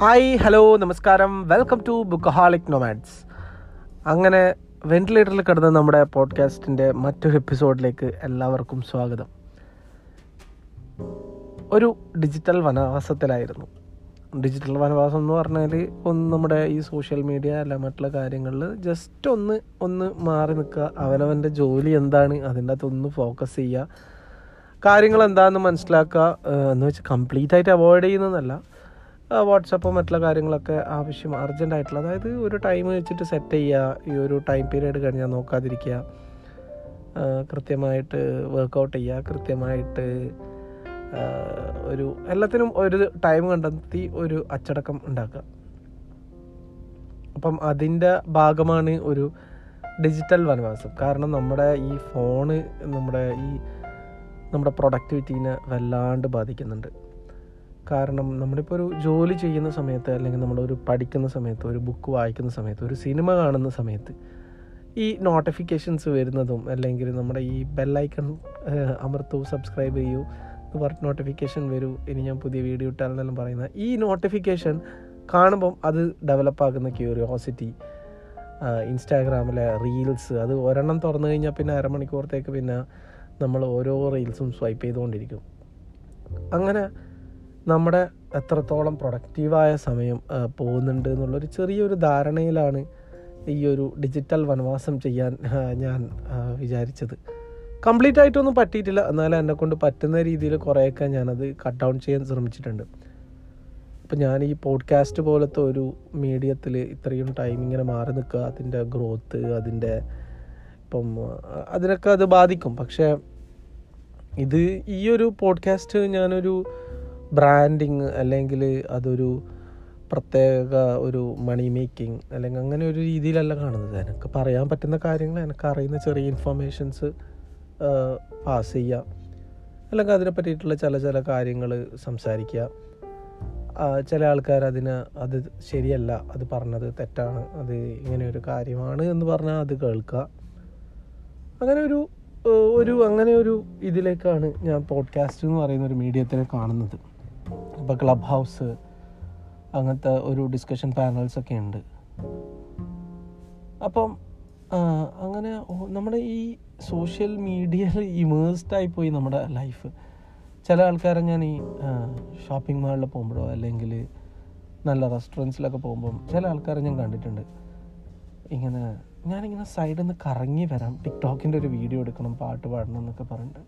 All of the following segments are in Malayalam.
ഹായ് ഹലോ നമസ്കാരം. Welcome to bookaholic nomads അങ്ങനെ വെന്റിലേറ്ററിൽ കിടന്ന നമ്മുടെ പോഡ്കാസ്റ്റിന്റെ മറ്റൊരു എപ്പിസോഡിലേക്ക് എല്ലാവർക്കും സ്വാഗതം. ഒരു ഡിജിറ്റൽ വനവാസത്തിലായിരുന്നു. ഡിജിറ്റൽ വനവാസം എന്ന് പറഞ്ഞാൽ ഒന്ന് നമ്മുടെ ഈ സോഷ്യൽ മീഡിയ അല്ല മറ്റുള്ള കാര്യങ്ങളിൽ ജസ്റ്റ് ഒന്ന് ഒന്ന് മാറി നിൽക്കുക. അവനവന്റെ ജോലി എന്താണ് അതിന്റെ അകത്ത് ഒന്ന് ഫോക്കസ് ചെയ്യുക. കാര്യങ്ങൾ എന്താണെന്ന് മനസ്സിലാക്കുക എന്ന് വെച്ചാൽ കംപ്ലീറ്റ് ആയിട്ട് അവോയ്ഡ് ചെയ്യുന്നതല്ല. വാട്സപ്പോ മറ്റുള്ള കാര്യങ്ങളൊക്കെ ആവശ്യം അർജന്റ് ആയിട്ടുള്ള അതായത് ഒരു ടൈം വെച്ചിട്ട് സെറ്റ് ചെയ്യുക ഈ ഒരു ടൈം പീരീഡ് കഴിഞ്ഞാൽ നോക്കാതിരിക്കുക. കൃത്യമായിട്ട് വർക്കൗട്ട് ചെയ്യുക കൃത്യമായിട്ട് ഒരു എല്ലാത്തിനും ഒരു ടൈം കണ്ടെത്തി ഒരു അച്ചടക്കം ഉണ്ടാക്കുക. അപ്പം അതിന്റെ ഭാഗമാണ് ഒരു ഡിജിറ്റൽ വനവാസം. കാരണം നമ്മുടെ ഈ ഫോണ് നമ്മുടെ ഈ നമ്മുടെ പ്രൊഡക്ടിവിറ്റീനെ വല്ലാണ്ട് ബാധിക്കുന്നുണ്ട്. കാരണം നമ്മളിപ്പോൾ ഒരു ജോലി ചെയ്യുന്ന സമയത്ത് അല്ലെങ്കിൽ നമ്മളൊരു പഠിക്കുന്ന സമയത്ത് ഒരു ബുക്ക് വായിക്കുന്ന സമയത്ത് ഒരു സിനിമ കാണുന്ന സമയത്ത് ഈ നോട്ടിഫിക്കേഷൻസ് വരുന്നതും അല്ലെങ്കിൽ നമ്മുടെ ഈ ബെല്ലൈക്കൺ അമർത്തു സബ്സ്ക്രൈബ് ചെയ്യൂ എന്ന് പറഞ്ഞ് നോട്ടിഫിക്കേഷൻ വരൂ ഇനി ഞാൻ പുതിയ വീഡിയോ ഇട്ടാലെന്നെല്ലാം പറയുന്ന ഈ നോട്ടിഫിക്കേഷൻ കാണുമ്പം അത് ഡെവലപ്പ് ആക്കുന്ന ക്യൂരിയോസിറ്റി ഇൻസ്റ്റാഗ്രാമിലെ റീൽസ് അത് ഒരെണ്ണം തുറന്നു കഴിഞ്ഞാൽ പിന്നെ അരമണിക്കൂറത്തേക്ക് പിന്നെ നമ്മൾ ഓരോ റീൽസും സ്വൈപ്പ് ചെയ്തുകൊണ്ടിരിക്കും. അങ്ങനെ നമ്മുടെ എത്രത്തോളം പ്രൊഡക്റ്റീവായ സമയം പോകുന്നുണ്ട് എന്നുള്ളൊരു ചെറിയൊരു ധാരണയിലാണ് ഈ ഒരു ഡിജിറ്റൽ വനവാസം ചെയ്യാൻ ഞാൻ വിചാരിച്ചത്. കംപ്ലീറ്റ് ആയിട്ടൊന്നും പറ്റിയിട്ടില്ല. എന്നാലും എന്നെ കൊണ്ട് പറ്റുന്ന രീതിയിൽ കുറേയൊക്കെ ഞാനത് കട്ട് ഡൗൺ ചെയ്യാൻ ശ്രമിച്ചിട്ടുണ്ട്. അപ്പോൾ ഞാൻ ഈ പോഡ്കാസ്റ്റ് പോലത്തെ ഒരു മീഡിയത്തിൽ ഇത്രയും ടൈം ഇങ്ങനെ മാറി നിൽക്കുക അതിന്റെ ഗ്രോത്ത് അതിന്റെ ഇപ്പം അതിനൊക്കെ അത് ബാധിക്കും. പക്ഷേ ഇത് ഈ ഒരു പോഡ്കാസ്റ്റ് ഞാനൊരു ബ്രാൻഡിങ് അല്ലെങ്കിൽ അതൊരു പ്രത്യേക ഒരു മണി മേക്കിംഗ് അല്ലെങ്കിൽ അങ്ങനെ ഒരു രീതിയിലല്ല കാണുന്നത്. എനിക്ക് പറയാൻ പറ്റുന്ന കാര്യങ്ങൾ എനിക്ക് അറിയുന്ന ചെറിയ ഇൻഫർമേഷൻസ് പാസ് ചെയ്യുക അല്ലെങ്കിൽ അതിനെ പറ്റിയിട്ടുള്ള ചില ചില കാര്യങ്ങൾ സംസാരിക്കുക. ചില ആൾക്കാർ അതിന് അത് ശരിയല്ല അത് പറഞ്ഞത് തെറ്റാണ് അത് ഇങ്ങനെ ഒരു കാര്യമാണ് എന്ന് പറഞ്ഞാൽ അത് കേൾക്കുക. അങ്ങനെ ഒരു ഒരു അങ്ങനെ ഒരു ഇതിലേക്കാണ് ഞാൻ പോഡ്കാസ്റ്റ് എന്ന് പറയുന്ന ഒരു മീഡിയത്തിനെ കാണുന്നത്. ഇപ്പോൾ ക്ലബ് ഹൗസ് അങ്ങനത്തെ ഒരു ഡിസ്കഷൻ പാനൽസ് ഒക്കെ ഉണ്ട്. അപ്പം അങ്ങനെ നമ്മുടെ ഈ സോഷ്യൽ മീഡിയയിൽ ഇമേഴ്സ്ഡ് ആയി പോയി നമ്മുടെ ലൈഫ് ചില ആൾക്കാരെ ഞാൻ ഈ ഷോപ്പിംഗ് മാളിൽ പോകുമ്പോഴോ അല്ലെങ്കിൽ നല്ല റെസ്റ്റോറന്റ്സിലൊക്കെ പോകുമ്പം ചില ആൾക്കാരെ ഞാൻ കണ്ടിട്ടുണ്ട്. ഇങ്ങനെ ഞാനിങ്ങനെ സൈഡിൽ നിന്ന് കറങ്ങി വരാം. ടിക്ടോക്കിന്റെ ഒരു വീഡിയോ എടുക്കണം പാട്ട് പാടണം എന്നൊക്കെ പറഞ്ഞിട്ട്.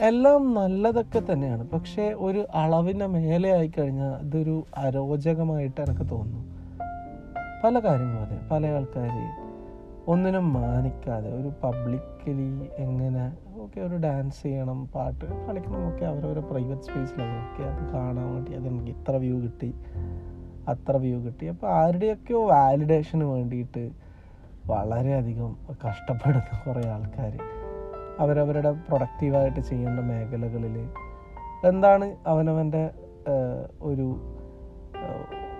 എല്ലാം നല്ലതൊക്കെ തന്നെയാണ്. പക്ഷേ ഒരു അളവിന്റെ മേലെ ആയിക്കഴിഞ്ഞാൽ അതൊരു അരോചകമായിട്ട് എനിക്ക് തോന്നുന്നു പല കാര്യങ്ങളും അതെ. പല ആൾക്കാർ ഒന്നിനും മാനിക്കാതെ ഒരു പബ്ലിക്കലി എങ്ങനെ ഓക്കെ ഒരു ഡാൻസ് ചെയ്യണം പാട്ട് കളിക്കണമൊക്കെ അവരവരെ പ്രൈവറ്റ് സ്പേസിലാണ് ഓക്കെ അത് കാണാൻ വേണ്ടി അതെനിക്ക് ഇത്ര വ്യൂ കിട്ടി അത്ര വ്യൂ കിട്ടി. അപ്പോൾ ആരുടെയൊക്കെയോ വാലിഡേഷന് വേണ്ടിയിട്ട് വളരെയധികം കഷ്ടപ്പെടുന്ന കുറേ ആൾക്കാർ അവരവരുടെ പ്രൊഡക്റ്റീവായിട്ട് ചെയ്യേണ്ട മേഖലകളിൽ എന്താണ് അവനവന്റെ ഒരു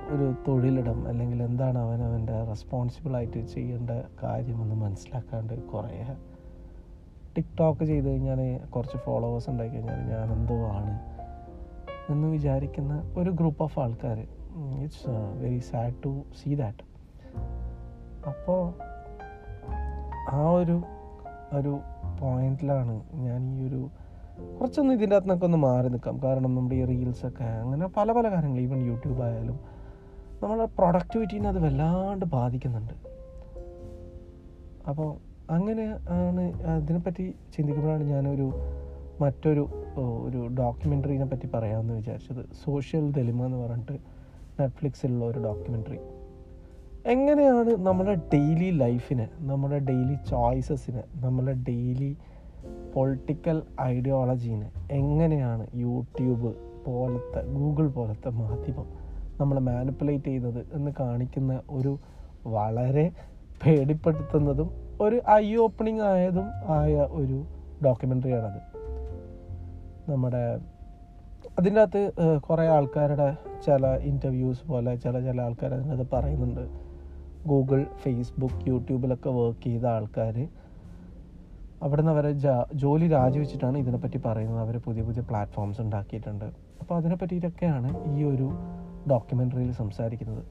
ഒരു തൊഴിലിടം അല്ലെങ്കിൽ എന്താണ് അവനവന്റെ റെസ്പോൺസിബിളായിട്ട് ചെയ്യേണ്ട കാര്യമെന്ന് മനസ്സിലാക്കാണ്ട് കുറേ ടിക്ടോക്ക് ചെയ്ത് കഴിഞ്ഞാൽ കുറച്ച് ഫോളോവേഴ്സ് ഉണ്ടാക്കി കഴിഞ്ഞാൽ ഞാൻ എന്തോ ആണ് എന്ന് വിചാരിക്കുന്ന ഒരു ഗ്രൂപ്പ് ഓഫ് ആൾക്കാർ it's very sad to see that അപ്പോൾ ആ ഒരു ഒരു പോയിന്റിലാണ് ഞാൻ ഈ ഒരു കുറച്ചൊന്ന് ഇതിന്റെ അകത്ത് നിന്നൊക്കെ ഒന്ന് മാറി നിൽക്കാം. കാരണം നമ്മുടെ ഈ റീൽസൊക്കെ അങ്ങനെ പല പല കാര്യങ്ങൾ ഈവൻ യൂട്യൂബ് ആയാലും നമ്മുടെ പ്രൊഡക്ടിവിറ്റീനെ അത് വല്ലാണ്ട് ബാധിക്കുന്നുണ്ട്. അപ്പോൾ അങ്ങനെ ആണ് അതിനെപ്പറ്റി ചിന്തിക്കുമ്പോഴാണ് ഞാനൊരു മറ്റൊരു ഒരു ഡോക്യുമെന്ററിനെ പറ്റി പറയാമെന്ന് വിചാരിച്ചത്. സോഷ്യൽ ദലിമ എന്ന് പറഞ്ഞിട്ട് നെറ്റ്ഫ്ലിക്സിലുള്ള ഒരു ഡോക്യുമെന്ററി എങ്ങനെയാണ് നമ്മുടെ ഡെയിലി ലൈഫിനെ നമ്മുടെ ഡെയിലി ചോയ്സസിനെ നമ്മുടെ ഡെയിലി പൊളിറ്റിക്കൽ ഐഡിയോളജീനെ എങ്ങനെയാണ് യൂട്യൂബ് പോലത്തെ ഗൂഗിൾ പോലത്തെ മാധ്യമം നമ്മൾ മാനിപ്പുലേറ്റ് ചെയ്യുന്നത് എന്ന് കാണിക്കുന്ന ഒരു വളരെ പേടിപ്പെടുത്തുന്നതും ഒരു ഐ ഓപ്പണിംഗ് ആയതും ആയ ഒരു ഡോക്യുമെന്ററിയാണത് നമ്മുടെ അതിന്റെ അകത്ത് കുറേ ആൾക്കാരുടെ ചില ഇന്റർവ്യൂസ് പോലെ ചില ചില ആൾക്കാർ അതിനകത്ത് പറയുന്നുണ്ട്. ഗൂഗിൾ ഫേസ്ബുക്ക് യൂട്യൂബിലൊക്കെ വർക്ക് ചെയ്ത ആൾക്കാർ അവിടുന്ന് അവരെ ജാ- ജോലി രാജിവെച്ചിട്ടാണ് ഇതിനെപ്പറ്റി പറയുന്നത്. അവർ പുതിയ പുതിയ പ്ലാറ്റ്ഫോംസ് ഉണ്ടാക്കിയിട്ടുണ്ട്. അപ്പോൾ അതിനെ പറ്റിയിട്ടൊക്കെയാണ് ഈ ഒരു ഡോക്യുമെന്ററിയിൽ സംസാരിക്കുന്നത്.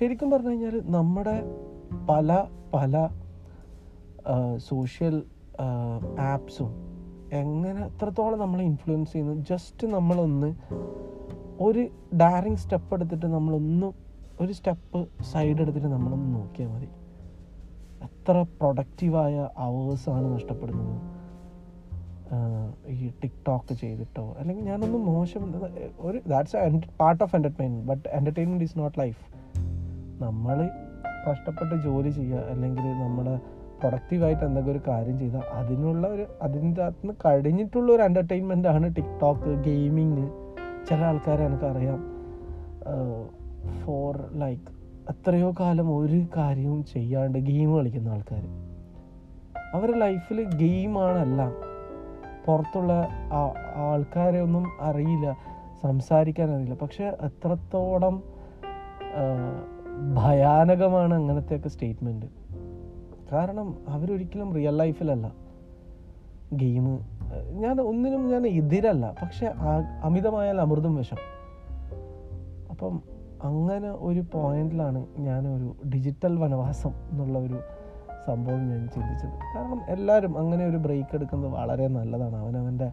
ശരിക്കും പറഞ്ഞു കഴിഞ്ഞാൽ നമ്മുടെ പല പല സോഷ്യൽ ആപ്സും എങ്ങനെ എത്രത്തോളം നമ്മളെ ഇൻഫ്ലുവൻസ് ചെയ്യുന്നു. ജസ്റ്റ് നമ്മളൊന്ന് ഒരു ഡയറിങ് സ്റ്റെപ്പ് എടുത്തിട്ട് നമ്മളൊന്ന് ഒരു സ്റ്റെപ്പ് സൈഡ് എടുത്തിട്ട് നമ്മളൊന്ന് നോക്കിയാൽ മതി. എത്ര പ്രൊഡക്റ്റീവായ അവേഴ്സാണ് നഷ്ടപ്പെടുന്നത്. ഈ ടിക്ടോക്ക് ചെയ്തിട്ടോ അല്ലെങ്കിൽ ഞാനൊന്നും മോശം ഒരു that's part of entertainment but entertainment is not life നമ്മൾ കഷ്ടപ്പെട്ട് ജോലി ചെയ്യുക അല്ലെങ്കിൽ നമ്മൾ പ്രൊഡക്റ്റീവായിട്ട് എന്തെങ്കിലും ഒരു കാര്യം ചെയ്താൽ അതിനുള്ള ഒരു അതിന്റെ അകത്ത് നിന്ന് കഴിഞ്ഞിട്ടുള്ള ഒരു എന്റർടൈൻമെന്റ് ആണ് ടിക്ടോക്ക് ഗെയിമിങ് ചില ആൾക്കാരെ എനിക്കറിയാം. ഫോർ ലൈക്ക് എത്രയോ കാലം ഒരു കാര്യവും ചെയ്യാണ്ട് ഗെയിം കളിക്കുന്ന ആൾക്കാർ അവരുടെ ലൈഫിൽ ഗെയിമാണെല്ലാം പുറത്തുള്ള ആൾക്കാരെ ഒന്നും അറിയില്ല സംസാരിക്കാൻ അറിയില്ല. പക്ഷെ എത്രത്തോളം ഭയാനകമാണ് അങ്ങനത്തെയൊക്കെ സ്റ്റേറ്റ്മെന്റ് കാരണം അവരൊരിക്കലും റിയൽ ലൈഫിലല്ല ഗെയിം ഞാൻ ഒന്നിനും ഞാൻ എതിരല്ല. പക്ഷെ അമിതമായാൽ അമൃതം വിഷം. അപ്പം അങ്ങനെ ഒരു പോയിന്റിലാണ് ഞാനൊരു ഡിജിറ്റൽ വനവാസം എന്നുള്ള ഒരു സംഭവം ഞാൻ ചിന്തിച്ചത്. കാരണം എല്ലാവരും അങ്ങനെ ഒരു ബ്രേക്ക് എടുക്കുന്നത് വളരെ നല്ലതാണ്. അവനവന്റെ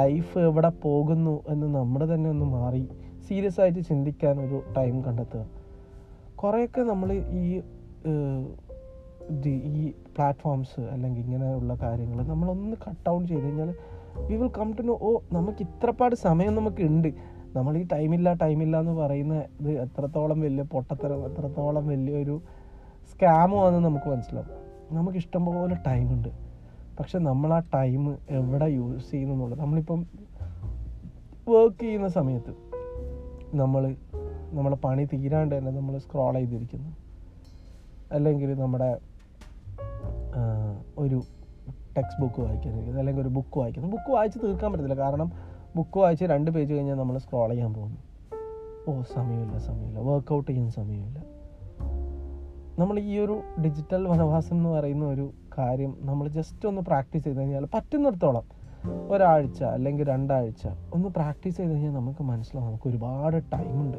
ലൈഫ് എവിടെ പോകുന്നു എന്ന് നമ്മൾ തന്നെ ഒന്ന് മാറി സീരിയസ് ആയിട്ട് ചിന്തിക്കാൻ ഒരു ടൈം കണ്ടെത്തുക. കുറേയൊക്കെ നമ്മൾ ഈ ഈ പ്ലാറ്റ്ഫോംസ് അല്ലെങ്കിൽ ഇങ്ങനെയുള്ള കാര്യങ്ങൾ നമ്മളൊന്ന് കട്ട് ഔട്ട് ചെയ്ത് കഴിഞ്ഞാൽ we will come to know ഓ നമുക്ക് ഇത്രപാട് സമയം നമുക്ക് ഉണ്ട്. നമ്മൾ ഈ ടൈമില്ല ടൈമില്ല എന്ന് പറയുന്ന ഇത് എത്രത്തോളം വലിയ പൊട്ടത്തരം എത്രത്തോളം വലിയൊരു സ്കാമുമാണെന്ന് നമുക്ക് മനസ്സിലാവും. നമുക്ക് ഇഷ്ടംപോലെ ടൈമുണ്ട് പക്ഷെ നമ്മൾ ആ ടൈം എവിടെ യൂസ് ചെയ്യുന്നു എന്നുള്ളത് നമ്മളിപ്പം വർക്ക് ചെയ്യുന്ന സമയത്ത് നമ്മൾ നമ്മളെ പണി തീരാണ്ട് തന്നെ നമ്മൾ സ്ക്രോൾ ചെയ്തിരിക്കുന്നു. അല്ലെങ്കിൽ നമ്മുടെ ഒരു ടെക്സ്റ്റ് ബുക്ക് വായിക്കാനിരിക്കുന്നത് അല്ലെങ്കിൽ ഒരു ബുക്ക് വായിക്കുന്നു. ബുക്ക് വായിച്ച് തീർക്കാൻ പറ്റത്തില്ല. കാരണം ബുക്ക് വായിച്ച് രണ്ട് പേജ് കഴിഞ്ഞാൽ നമ്മൾ സ്ക്രോൾ ചെയ്യാൻ പോകുന്നു. ഓ സമയമില്ല സമയമില്ല. വർക്കൗട്ട് ചെയ്യാൻ സമയമില്ല. നമ്മൾ ഈ ഒരു ഡിജിറ്റൽ വനവാസം എന്ന് പറയുന്ന ഒരു കാര്യം നമ്മൾ ജസ്റ്റ് ഒന്ന് പ്രാക്ടീസ് ചെയ്ത് കഴിഞ്ഞാൽ പറ്റുന്നിടത്തോളം ഒരാഴ്ച അല്ലെങ്കിൽ രണ്ടാഴ്ച ഒന്ന് പ്രാക്ടീസ് ചെയ്ത് കഴിഞ്ഞാൽ നമുക്ക് മനസ്സിലാവും നമുക്ക് ഒരുപാട് ടൈമുണ്ട്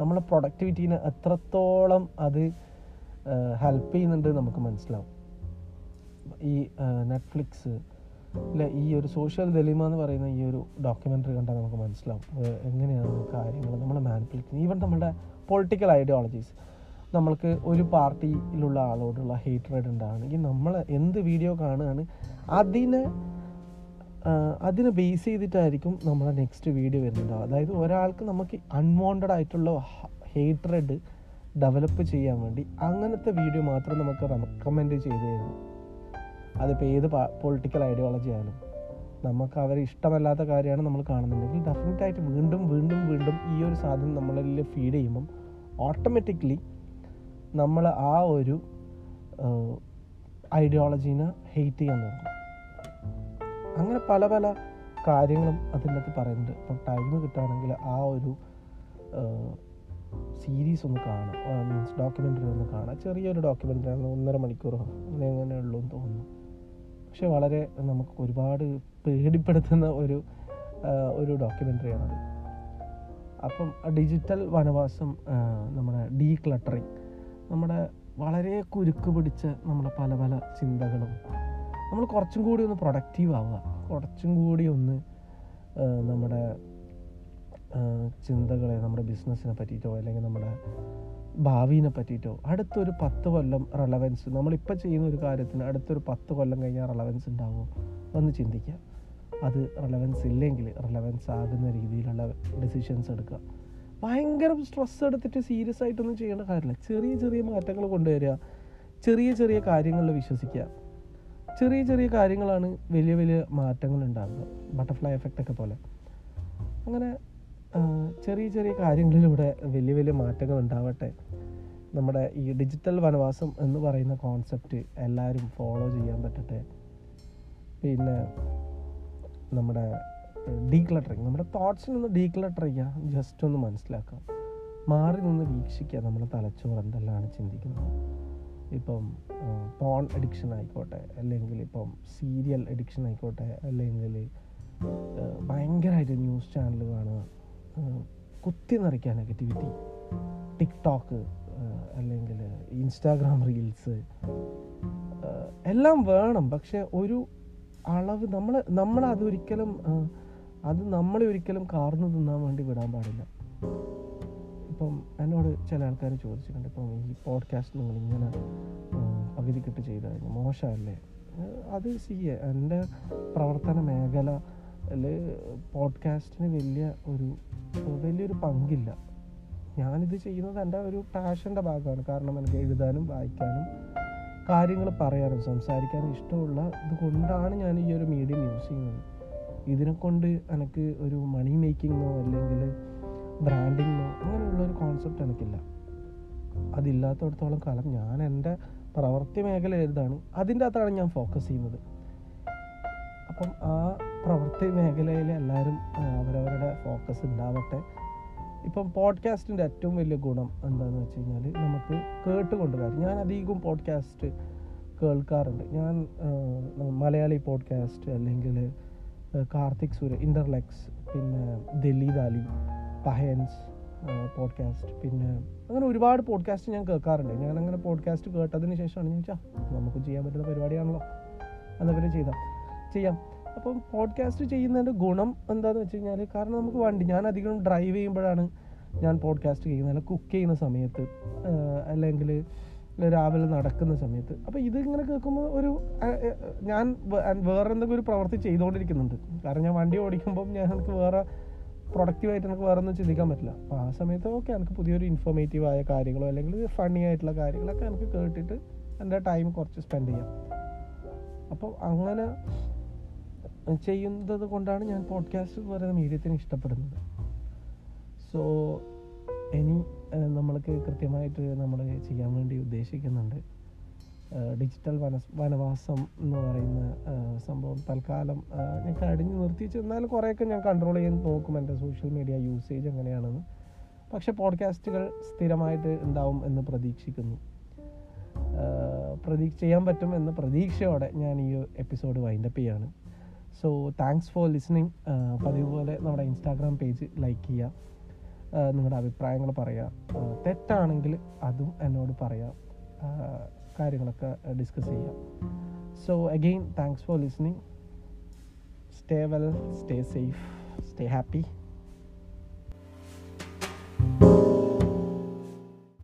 നമ്മളെ പ്രൊഡക്ടിവിറ്റീനെ എത്രത്തോളം അത് ഹെൽപ്പ് ചെയ്യുന്നുണ്ട് നമുക്ക് മനസ്സിലാവും. ഈ നെറ്റ്ഫ്ലിക്സ് ഇല്ല ഈ ഒരു സോഷ്യൽ ദലിമ എന്ന് പറയുന്ന ഈ ഒരു ഡോക്യുമെന്ററി കണ്ടാൽ നമുക്ക് മനസ്സിലാവും. എങ്ങനെയാണ് കാര്യങ്ങൾ നമ്മളെ മാനിപ്പുലേറ്റ് ഈവൻ നമ്മുടെ പൊളിറ്റിക്കൽ ഐഡിയോളജീസ്. നമ്മൾക്ക് ഒരു പാർട്ടിയിലുള്ള ആളോടുള്ള ഹേറ്റ്രഡ് ഉണ്ടാണെങ്കിൽ നമ്മൾ എന്ത് വീഡിയോ കാണുകയാണ് അതിനെ അതിനെ ബേസ് ചെയ്തിട്ടായിരിക്കും നമ്മുടെ നെക്സ്റ്റ് വീഡിയോ വരുന്നുണ്ടാവുക അതായത് ഒരാൾക്ക് നമുക്ക് അൺവാണ്ടഡ് ആയിട്ടുള്ള ഹേറ്റ്രഡ് ഡെവലപ്പ് ചെയ്യാൻ വേണ്ടി അങ്ങനത്തെ വീഡിയോ മാത്രം നമുക്ക് റെക്കമെൻഡ് ചെയ്ത് തരുന്നു. അതിപ്പോൾ ഏത് പൊളിറ്റിക്കൽ ഐഡിയോളജി ആയാലും നമുക്ക് അവരെ ഇഷ്ടമല്ലാത്ത കാര്യമാണ് നമ്മൾ കാണുന്നുണ്ടെങ്കിൽ ഡെഫിനറ്റ് ആയിട്ട് വീണ്ടും വീണ്ടും വീണ്ടും ഈ ഒരു സാധനം നമ്മളിൽ ഫീഡ് ചെയ്യുമ്പം ഓട്ടോമാറ്റിക്കലി നമ്മൾ ആ ഒരു ഐഡിയോളജീനെ ഹെയ്റ്റ് ചെയ്യാൻ തുടങ്ങും. അങ്ങനെ പല പല കാര്യങ്ങളും അതിന്റെ അകത്ത് പറയുന്നുണ്ട്. അപ്പം ടൈം കിട്ടുകയാണെങ്കിൽ ആ ഒരു സീരീസ് ഒന്ന് കാണാം. മീൻസ് ഡോക്യുമെന്ററി ഒന്ന് കാണാം. ചെറിയൊരു ഡോക്യുമെന്ററി ആണ്. ഒന്നര മണിക്കൂറോ അങ്ങനെ അങ്ങനെ ഉള്ളൂ എന്ന് തോന്നുന്നു. പക്ഷെ വളരെ നമുക്ക് ഒരുപാട് പേടിപ്പെടുത്തുന്ന ഒരു ഒരു ഡോക്യുമെന്ററിയാണത് അപ്പം ഡിജിറ്റൽ വനവാസം നമ്മുടെ ഡീ ക്ലട്ടറിങ് നമ്മുടെ വളരെ കുരുക്ക് പിടിച്ച നമ്മുടെ പല പല ചിന്തകളും നമ്മൾ കുറച്ചും കൂടി ഒന്ന് പ്രൊഡക്റ്റീവ് ആവുക കുറച്ചും കൂടി ഒന്ന് നമ്മുടെ ചിന്തകളെ നമ്മുടെ ബിസിനസ്സിനെ പറ്റിയിട്ടോ അല്ലെങ്കിൽ നമ്മുടെ ഭാവിനെ പറ്റിയിട്ടോ അടുത്തൊരു പത്ത് കൊല്ലം റെലവൻസ് നമ്മളിപ്പോൾ ചെയ്യുന്ന ഒരു കാര്യത്തിന് അടുത്തൊരു പത്ത് കൊല്ലം കഴിഞ്ഞാൽ റെലവൻസ് ഉണ്ടാവുമോ ഒന്ന് ചിന്തിക്കുക അത് റെലവൻസ് ഇല്ലെങ്കിൽ റെലവൻസ് ആകുന്ന രീതിയിലുള്ള ഡിസിഷൻസ് എടുക്കുക. ഭയങ്കര സ്ട്രെസ് എടുത്തിട്ട് സീരിയസ് ആയിട്ടൊന്നും ചെയ്യേണ്ട കാര്യമില്ല. ചെറിയ ചെറിയ മാറ്റങ്ങൾ കൊണ്ടുവരിക. ചെറിയ ചെറിയ കാര്യങ്ങളിൽ വിശ്വസിക്കുക. ചെറിയ ചെറിയ കാര്യങ്ങളാണ് വലിയ വലിയ മാറ്റങ്ങൾ ഉണ്ടാകുക ബട്ടർഫ്ലൈ എഫക്റ്റ് ഒക്കെ പോലെ. അങ്ങനെ ചെറിയ ചെറിയ കാര്യങ്ങളിലൂടെ വലിയ വലിയ മാറ്റങ്ങൾ ഉണ്ടാവട്ടെ. നമ്മുടെ ഈ ഡിജിറ്റൽ വനവാസം എന്ന് പറയുന്ന കോൺസെപ്റ്റ് എല്ലാവരും ഫോളോ ചെയ്യാൻ പറ്റട്ടെ. പിന്നെ നമ്മുടെ ഡീക്ലട്ടറിങ് നമ്മുടെ തോട്ട്സിനൊന്ന് ഡീക്ലട്ടർ ചെയ്യുക ജസ്റ്റ് ഒന്ന് മനസ്സിലാക്കാം. മാറി നിന്ന് വീക്ഷിക്കുക നമ്മുടെ തലച്ചോറ് എന്തെല്ലാമാണ് ചിന്തിക്കുന്നത്. ഇപ്പം പോൺ അഡിക്ഷൻ ആയിക്കോട്ടെ അല്ലെങ്കിൽ ഇപ്പം സീരിയൽ അഡിക്ഷൻ ആയിക്കോട്ടെ അല്ലെങ്കിൽ ഭയങ്കരമായിട്ട് ന്യൂസ് ചാനൽ കാണുക കുത്തി നിറയ്ക്കുക നെഗറ്റിവിറ്റി. ടിക്ടോക്ക് അല്ലെങ്കിൽ ഇൻസ്റ്റാഗ്രാം റീൽസ് എല്ലാം വേണം. പക്ഷെ ഒരു അളവ് നമ്മൾ നമ്മൾ അതൊരിക്കലും അത് നമ്മളെ ഒരിക്കലും കാർന്നു തിന്നാൻ വേണ്ടി വിടാൻ പാടില്ല. ഇപ്പം എന്നോട് ചില ആൾക്കാർ ചോദിച്ചിട്ടുണ്ട് ഇപ്പം ഈ പോഡ്കാസ്റ്റ് നിങ്ങൾ ഇങ്ങനെ പകുതിക്കിട്ട് ചെയ്ത് കഴിഞ്ഞാൽ മോശമല്ലേ? അത് ചെയ്യേ എന്റെ പ്രവർത്തന മേഖല പോഡ്കാസ്റ്റിന് വലിയ ഒരു വലിയൊരു പങ്കില്ല. ഞാനിത് ചെയ്യുന്നത് എന്റെ ഒരു പാഷന്റെ ഭാഗമാണ്. കാരണം എനിക്ക് എഴുതാനും വായിക്കാനും കാര്യങ്ങൾ പറയാനും സംസാരിക്കാനും ഇഷ്ടമുള്ള ഇതുകൊണ്ടാണ് ഞാൻ ഈ ഒരു മീഡിയം യൂസ് ചെയ്യുന്നത്. ഇതിനെ കൊണ്ട് എനിക്ക് ഒരു മണി മേക്കിങ്ങോ അല്ലെങ്കിൽ ബ്രാൻഡിങ്ങോ അങ്ങനെയുള്ള ഒരു കോൺസെപ്റ്റ് എനിക്കില്ല. അതില്ലാത്തടത്തോളം കാലം ഞാൻ എന്റെ പ്രവൃത്തി മേഖല ഏതാണ് അതിന്റെ അകത്താണ് ഞാൻ ഫോക്കസ് ചെയ്യുന്നത്. അപ്പം ആ പ്രവൃത്തി മേഖലയിൽ എല്ലാവരും അവരവരുടെ ഫോക്കസ് ഉണ്ടാവട്ടെ. ഇപ്പം പോഡ്കാസ്റ്റിന്റെ ഏറ്റവും വലിയ ഗുണം എന്താണെന്ന് വെച്ച് കഴിഞ്ഞാൽ നമുക്ക് കേട്ടുകൊണ്ട് കാര്യം. ഞാൻ അധികം പോഡ്കാസ്റ്റ് കേൾക്കാറുണ്ട്. ഞാൻ മലയാളി പോഡ്കാസ്റ്റ് അല്ലെങ്കിൽ കാർത്തിക് സൂര്യ ഇന്റർലെക്സ് പിന്നെ ദില്ലി ദാലി പഹൻസ് പോഡ്കാസ്റ്റ് പിന്നെ അങ്ങനെ ഒരുപാട് പോഡ്കാസ്റ്റ് ഞാൻ കേൾക്കാറുണ്ട്. ഞാൻ അങ്ങനെ പോഡ്കാസ്റ്റ് കേട്ടതിന് ശേഷമാണ് ഞാൻ ചോദിച്ചാൽ നമുക്ക് ചെയ്യാൻ പറ്റുന്ന പരിപാടിയാണല്ലോ. എന്നാൽ പിന്നെ ചെയ്താം ചെയ്യാം. അപ്പം പോഡ്കാസ്റ്റ് ചെയ്യുന്നതിന്റെ ഗുണം എന്താണെന്ന് വെച്ച് കഴിഞ്ഞാൽ കാരണം നമുക്ക് വണ്ടി ഞാൻ അധികം ഡ്രൈവ് ചെയ്യുമ്പോഴാണ് ഞാൻ പോഡ്കാസ്റ്റ് ചെയ്യുന്നത്. അല്ലെങ്കിൽ കുക്ക് ചെയ്യുന്ന സമയത്ത് അല്ലെങ്കിൽ രാവിലെ നടക്കുന്ന സമയത്ത്. അപ്പോൾ ഇതിങ്ങനെ കേൾക്കുമ്പോൾ ഒരു ഞാൻ വേറെ എന്തെങ്കിലും ഒരു പ്രവൃത്തി ചെയ്തുകൊണ്ടിരിക്കുന്നുണ്ട്. കാരണം ഞാൻ വണ്ടി ഓടിക്കുമ്പം ഞാൻ എനിക്ക് വേറെ പ്രൊഡക്റ്റീവായിട്ട് എനിക്ക് വേറെ ഒന്നും ചിന്തിക്കാൻ പറ്റില്ല. അപ്പോൾ ആ സമയത്ത് ഓക്കെ എനിക്ക് പുതിയൊരു ഇൻഫോർമേറ്റീവായ കാര്യങ്ങളോ അല്ലെങ്കിൽ ഫണ്ണി ആയിട്ടുള്ള കാര്യങ്ങളൊക്കെ എനിക്ക് കേട്ടിട്ട് എന്റെ ടൈം കുറച്ച് സ്പെൻഡ് ചെയ്യാം. അപ്പോൾ അങ്ങനെ ചെയ്യുന്നത് കൊണ്ടാണ് ഞാൻ പോഡ്കാസ്റ്റ് എന്ന് പറയുന്ന മീഡിയത്തിന് ഇഷ്ടപ്പെടുന്നത്. സോ ഇനി നമ്മൾക്ക് കൃത്യമായിട്ട് നമ്മൾ ചെയ്യാൻ വേണ്ടി ഉദ്ദേശിക്കുന്നുണ്ട്. ഡിജിറ്റൽ വന വനവാസം എന്ന് പറയുന്ന സംഭവം തൽക്കാലം ഞാൻ കടിഞ്ഞ് നിർത്തിച്ച് എന്നാലും കുറേയൊക്കെ ഞാൻ കൺട്രോൾ ചെയ്യാൻ നോക്കും. എന്റെ സോഷ്യൽ മീഡിയ യൂസേജ് എങ്ങനെയാണെന്ന്. പക്ഷെ പോഡ്കാസ്റ്റുകൾ സ്ഥിരമായിട്ട് ഉണ്ടാവും എന്ന് പ്രതീക്ഷിക്കുന്നു. പ്രതീക്ഷ ചെയ്യാൻ പറ്റും എന്ന പ്രതീക്ഷയോടെ ഞാൻ ഈ എപ്പിസോഡ് വൈൻഡപ്പ് ചെയ്യാണ്. സോ താങ്ക്സ് ഫോർ ലിസണിങ് പതിവ് നമ്മുടെ ഇൻസ്റ്റാഗ്രാം പേജ് ലൈക്ക് ചെയ്യുക നിങ്ങളുടെ അഭിപ്രായങ്ങൾ പറയുക ആ, തെറ്റാണെങ്കിൽ അതും എന്നോട് പറയാം. ആ, കാര്യങ്ങളൊക്കെ ഡിസ്കസ് ചെയ്യാം. So again thanks for listening stay well stay safe stay happy